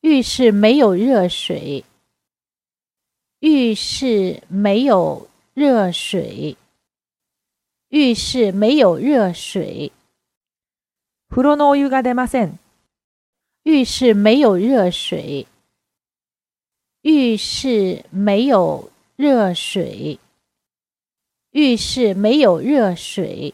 浴室没有热水。浴室没有热水。浴室没有热水。浴室没有热水。浴室没有热水。浴室没有热水。